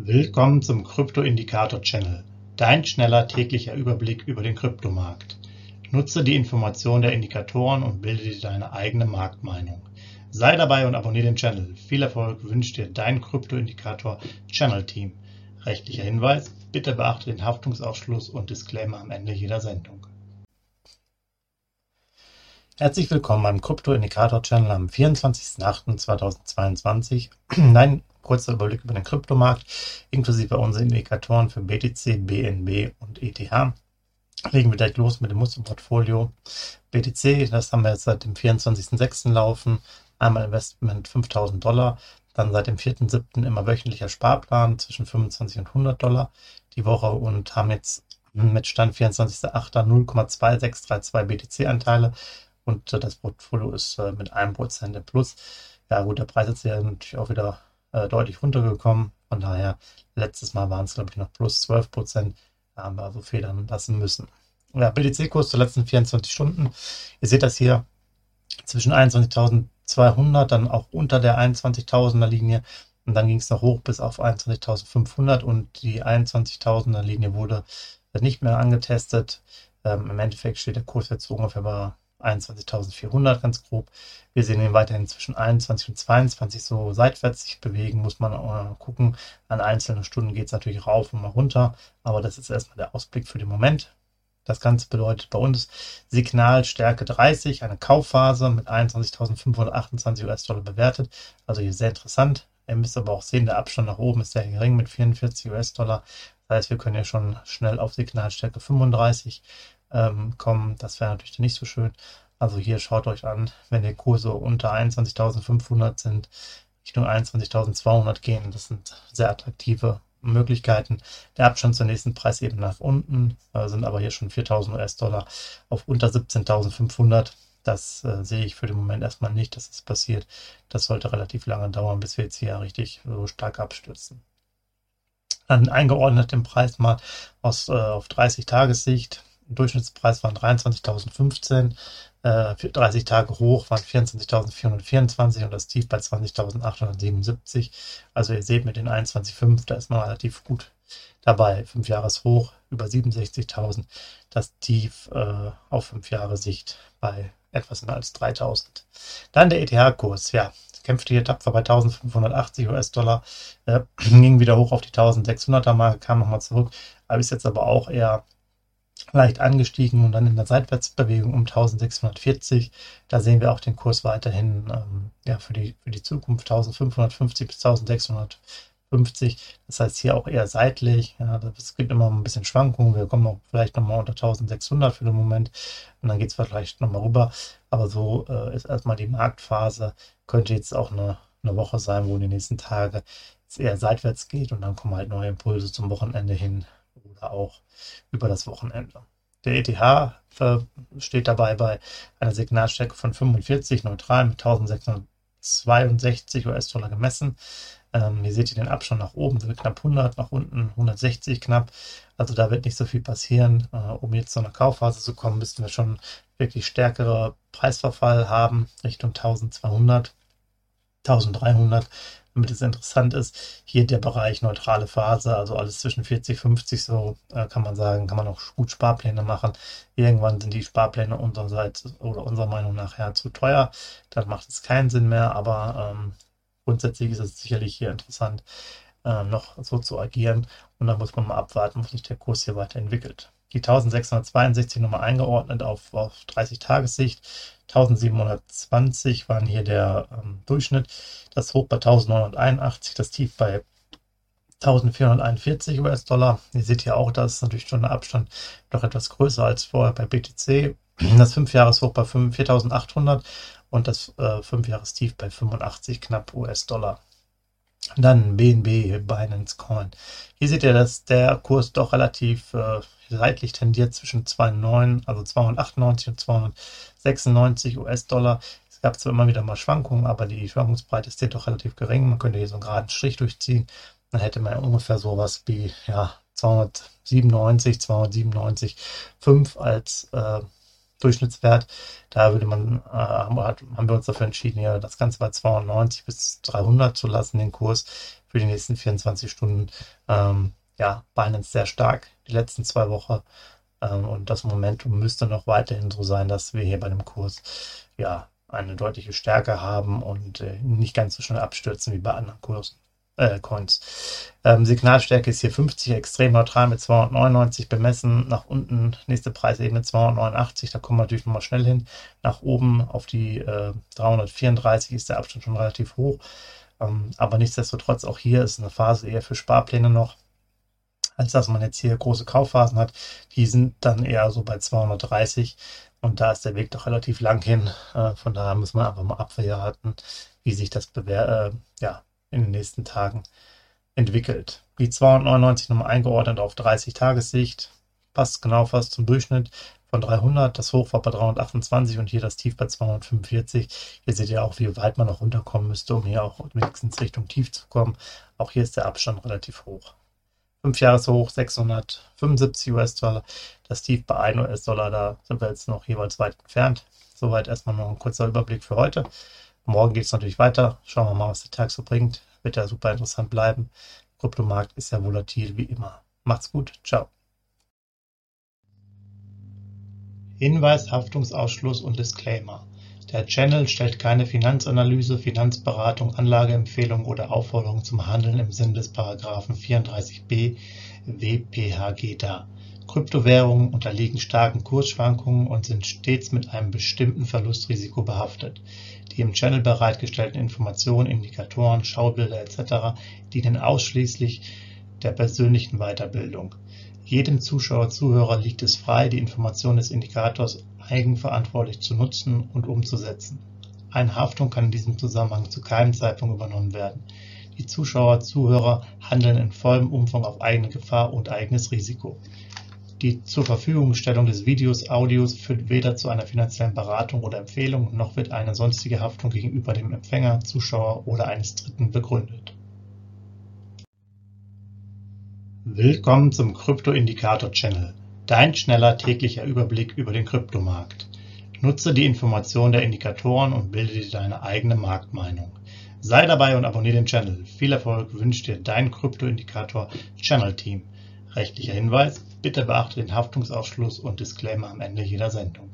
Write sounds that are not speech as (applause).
Willkommen zum Krypto-Indikator-Channel, dein schneller täglicher Überblick über den Kryptomarkt. Nutze die Informationen der Indikatoren und bilde dir deine eigene Marktmeinung. Sei dabei und abonniere den Channel. Viel Erfolg wünscht dir dein Krypto-Indikator-Channel-Team. Rechtlicher Hinweis, bitte beachte den Haftungsausschluss und Disclaimer am Ende jeder Sendung. Herzlich willkommen beim Krypto-Indikator-Channel am 24.08.2022. Dein (clears throat) kurzer Überblick über den Kryptomarkt, inklusive unserer Indikatoren für BTC, BNB und ETH. Legen wir direkt los mit dem Musterportfolio. BTC, das haben wir jetzt seit dem 24.06. laufen. Einmal Investment 5000 Dollar, dann seit dem 4.07. immer wöchentlicher Sparplan zwischen 25 und 100 Dollar die Woche und haben jetzt mit Stand 24.08. 0,2632 BTC-Anteile und das Portfolio ist äh, mit einem Prozent im Plus. Ja gut, der Preis ist ja natürlich auch wieder äh, deutlich runtergekommen. Von daher, letztes Mal waren es, glaube ich, noch plus 12 Prozent. Da haben wir also federn lassen müssen. Ja, BTC-Kurs zur letzten 24 Stunden. Ihr seht das hier zwischen 21.200, dann auch unter der 21.000er Linie. Und dann ging es noch hoch bis auf 21.500 und die 21.000er Linie wurde nicht mehr angetestet. Ähm, Im Endeffekt steht der Kurs jetzt so ungefähr bei 21.400 ganz grob. Wir sehen ihn weiterhin zwischen 21 und 22 so seitwärts sich bewegen, muss man gucken. An einzelnen Stunden geht es natürlich rauf und mal runter, aber das ist erstmal der Ausblick für den Moment. Das Ganze bedeutet bei uns Signalstärke 30, eine Kaufphase mit 21.528 US-Dollar bewertet. Also hier sehr interessant. Ihr müsst aber auch sehen, der Abstand nach oben ist sehr gering mit 44 US-Dollar. Das heißt, wir können ja schon schnell auf Signalstärke 35 ähm, kommen. Das wäre natürlich nicht so schön. Also hier schaut euch an, wenn die Kurse unter 21.500 sind, Richtung 21.200 gehen. Das sind sehr attraktive Möglichkeiten. Der Abstand zur nächsten Preisebene nach unten äh, sind aber hier schon 4.000 US-Dollar auf unter 17.500. Das äh, sehe ich für den Moment erstmal nicht, dass es das passiert. Das sollte relativ lange dauern, bis wir jetzt hier richtig so stark abstürzen. Dann eingeordnet den Preis mal aus, äh, auf 30 Tagessicht. Durchschnittspreis waren 23.015, äh, 30 Tage hoch waren 24.424 und das Tief bei 20.877. Also ihr seht mit den 21,5, da ist man relativ gut dabei. Fünf Jahres hoch über 67.000, das Tief äh, auf fünf Jahre Sicht bei etwas mehr als 3.000. Dann der ETH-Kurs, ja, kämpfte hier tapfer bei 1.580 US-Dollar, äh, (clears throat) ging wieder hoch auf die 1.600er Marke, kam nochmal zurück, aber ist jetzt aber auch eher leicht angestiegen und dann in der Seitwärtsbewegung um 1640. Da sehen wir auch den Kurs weiterhin ähm, ja, für, die, für die Zukunft 1550 bis 1650. Das heißt hier auch eher seitlich. Ja, es gibt immer ein bisschen Schwankungen. Wir kommen auch vielleicht nochmal unter 1600 für den Moment und dann geht es vielleicht nochmal rüber. Aber so äh, ist erstmal die Marktphase. Könnte jetzt auch eine, eine Woche sein, wo in den nächsten Tagen es eher seitwärts geht und dann kommen halt neue Impulse zum Wochenende hin auch über das Wochenende. Der ETH äh, steht dabei bei einer Signalstärke von 45 neutral mit 1662 US-Dollar gemessen. Ähm, hier seht ihr den Abstand nach oben, sind knapp 100, nach unten 160 knapp. Also da wird nicht so viel passieren. Äh, um jetzt zu einer Kaufphase zu kommen, müssten wir schon wirklich stärkere Preisverfall haben, Richtung 1200, 1300 damit es interessant ist. Hier der Bereich neutrale Phase, also alles zwischen 40, 50 so, äh, kann man sagen, kann man auch gut Sparpläne machen. Irgendwann sind die Sparpläne unsererseits oder unserer Meinung nach ja zu teuer. Dann macht es keinen Sinn mehr, aber ähm, grundsätzlich ist es sicherlich hier interessant, äh, noch so zu agieren. Und dann muss man mal abwarten, wo sich der Kurs hier weiterentwickelt. Die 1662 nochmal eingeordnet auf, auf 30 Tagessicht. 1720 waren hier der ähm, Durchschnitt, das Hoch bei 1981, das Tief bei 1441 US-Dollar. Ihr seht hier auch, da ist natürlich schon der Abstand noch etwas größer als vorher bei BTC. Das 5-Jahres-Hoch bei 4800 und das äh, 5-Jahres-Tief bei 85 knapp US-Dollar. Dann BNB, Binance Coin. Hier seht ihr, dass der Kurs doch relativ äh, seitlich tendiert zwischen 2,9, also 298 und 296 US-Dollar. Es gab zwar immer wieder mal Schwankungen, aber die Schwankungsbreite ist hier doch relativ gering. Man könnte hier so einen geraden Strich durchziehen. Dann hätte man ungefähr sowas wie ja, 297, 297, 5 als äh, Durchschnittswert. Da würde man, äh, haben wir uns dafür entschieden, ja, das Ganze bei 290 bis 300 zu lassen, den Kurs für die nächsten 24 Stunden. Ähm, ja, Binance sehr stark die letzten zwei Wochen. Ähm, und das Momentum müsste noch weiterhin so sein, dass wir hier bei dem Kurs ja eine deutliche Stärke haben und äh, nicht ganz so schnell abstürzen wie bei anderen Kursen äh, Coins. Ähm, Signalstärke ist hier 50, extrem neutral mit 299 bemessen. Nach unten, nächste Preisebene 289, da kommen wir natürlich nochmal schnell hin. Nach oben auf die äh, 334 ist der Abstand schon relativ hoch. Ähm, aber nichtsdestotrotz, auch hier ist eine Phase eher für Sparpläne noch als dass man jetzt hier große Kaufphasen hat. Die sind dann eher so bei 230 und da ist der Weg doch relativ lang hin. Äh, von daher muss man einfach mal abwarten, wie sich das bewer äh, ja, in den nächsten Tagen entwickelt. Die 299 nochmal eingeordnet auf 30 Tagessicht, passt genau fast zum Durchschnitt von 300. Das Hoch war bei 328 und hier das Tief bei 245. Hier seht ihr auch, wie weit man noch runterkommen müsste, um hier auch wenigstens Richtung Tief zu kommen. Auch hier ist der Abstand relativ hoch. 5 Jahreshoch 675 US-Dollar. Das Tief bei 1 US-Dollar, da sind wir jetzt noch jeweils weit entfernt. Soweit erstmal noch ein kurzer Überblick für heute. Morgen geht es natürlich weiter. Schauen wir mal, was der Tag so bringt. Wird ja super interessant bleiben. Kryptomarkt ist ja volatil wie immer. Macht's gut. Ciao. Hinweis, Haftungsausschluss und Disclaimer. Der Channel stellt keine Finanzanalyse, Finanzberatung, Anlageempfehlung oder Aufforderung zum Handeln im Sinne des Paragraphen 34b WPHG dar. Kryptowährungen unterliegen starken Kursschwankungen und sind stets mit einem bestimmten Verlustrisiko behaftet. Die im Channel bereitgestellten Informationen, Indikatoren, Schaubilder etc. dienen ausschließlich der persönlichen Weiterbildung. Jedem Zuschauer/Zuhörer liegt es frei, die Informationen des Indikators eigenverantwortlich zu nutzen und umzusetzen. Eine Haftung kann in diesem Zusammenhang zu keinem Zeitpunkt übernommen werden. Die Zuschauer/Zuhörer handeln in vollem Umfang auf eigene Gefahr und eigenes Risiko. Die Zurverfügungstellung des Videos, Audios führt weder zu einer finanziellen Beratung oder Empfehlung, noch wird eine sonstige Haftung gegenüber dem Empfänger, Zuschauer oder eines Dritten begründet. Willkommen zum Krypto-Indikator-Channel, dein schneller täglicher Überblick über den Kryptomarkt. Nutze die Informationen der Indikatoren und bilde dir deine eigene Marktmeinung. Sei dabei und abonniere den Channel. Viel Erfolg wünscht dir dein Krypto-Indikator Channel Team. Rechtlicher Hinweis: Bitte beachte den Haftungsausschluss und Disclaimer am Ende jeder Sendung.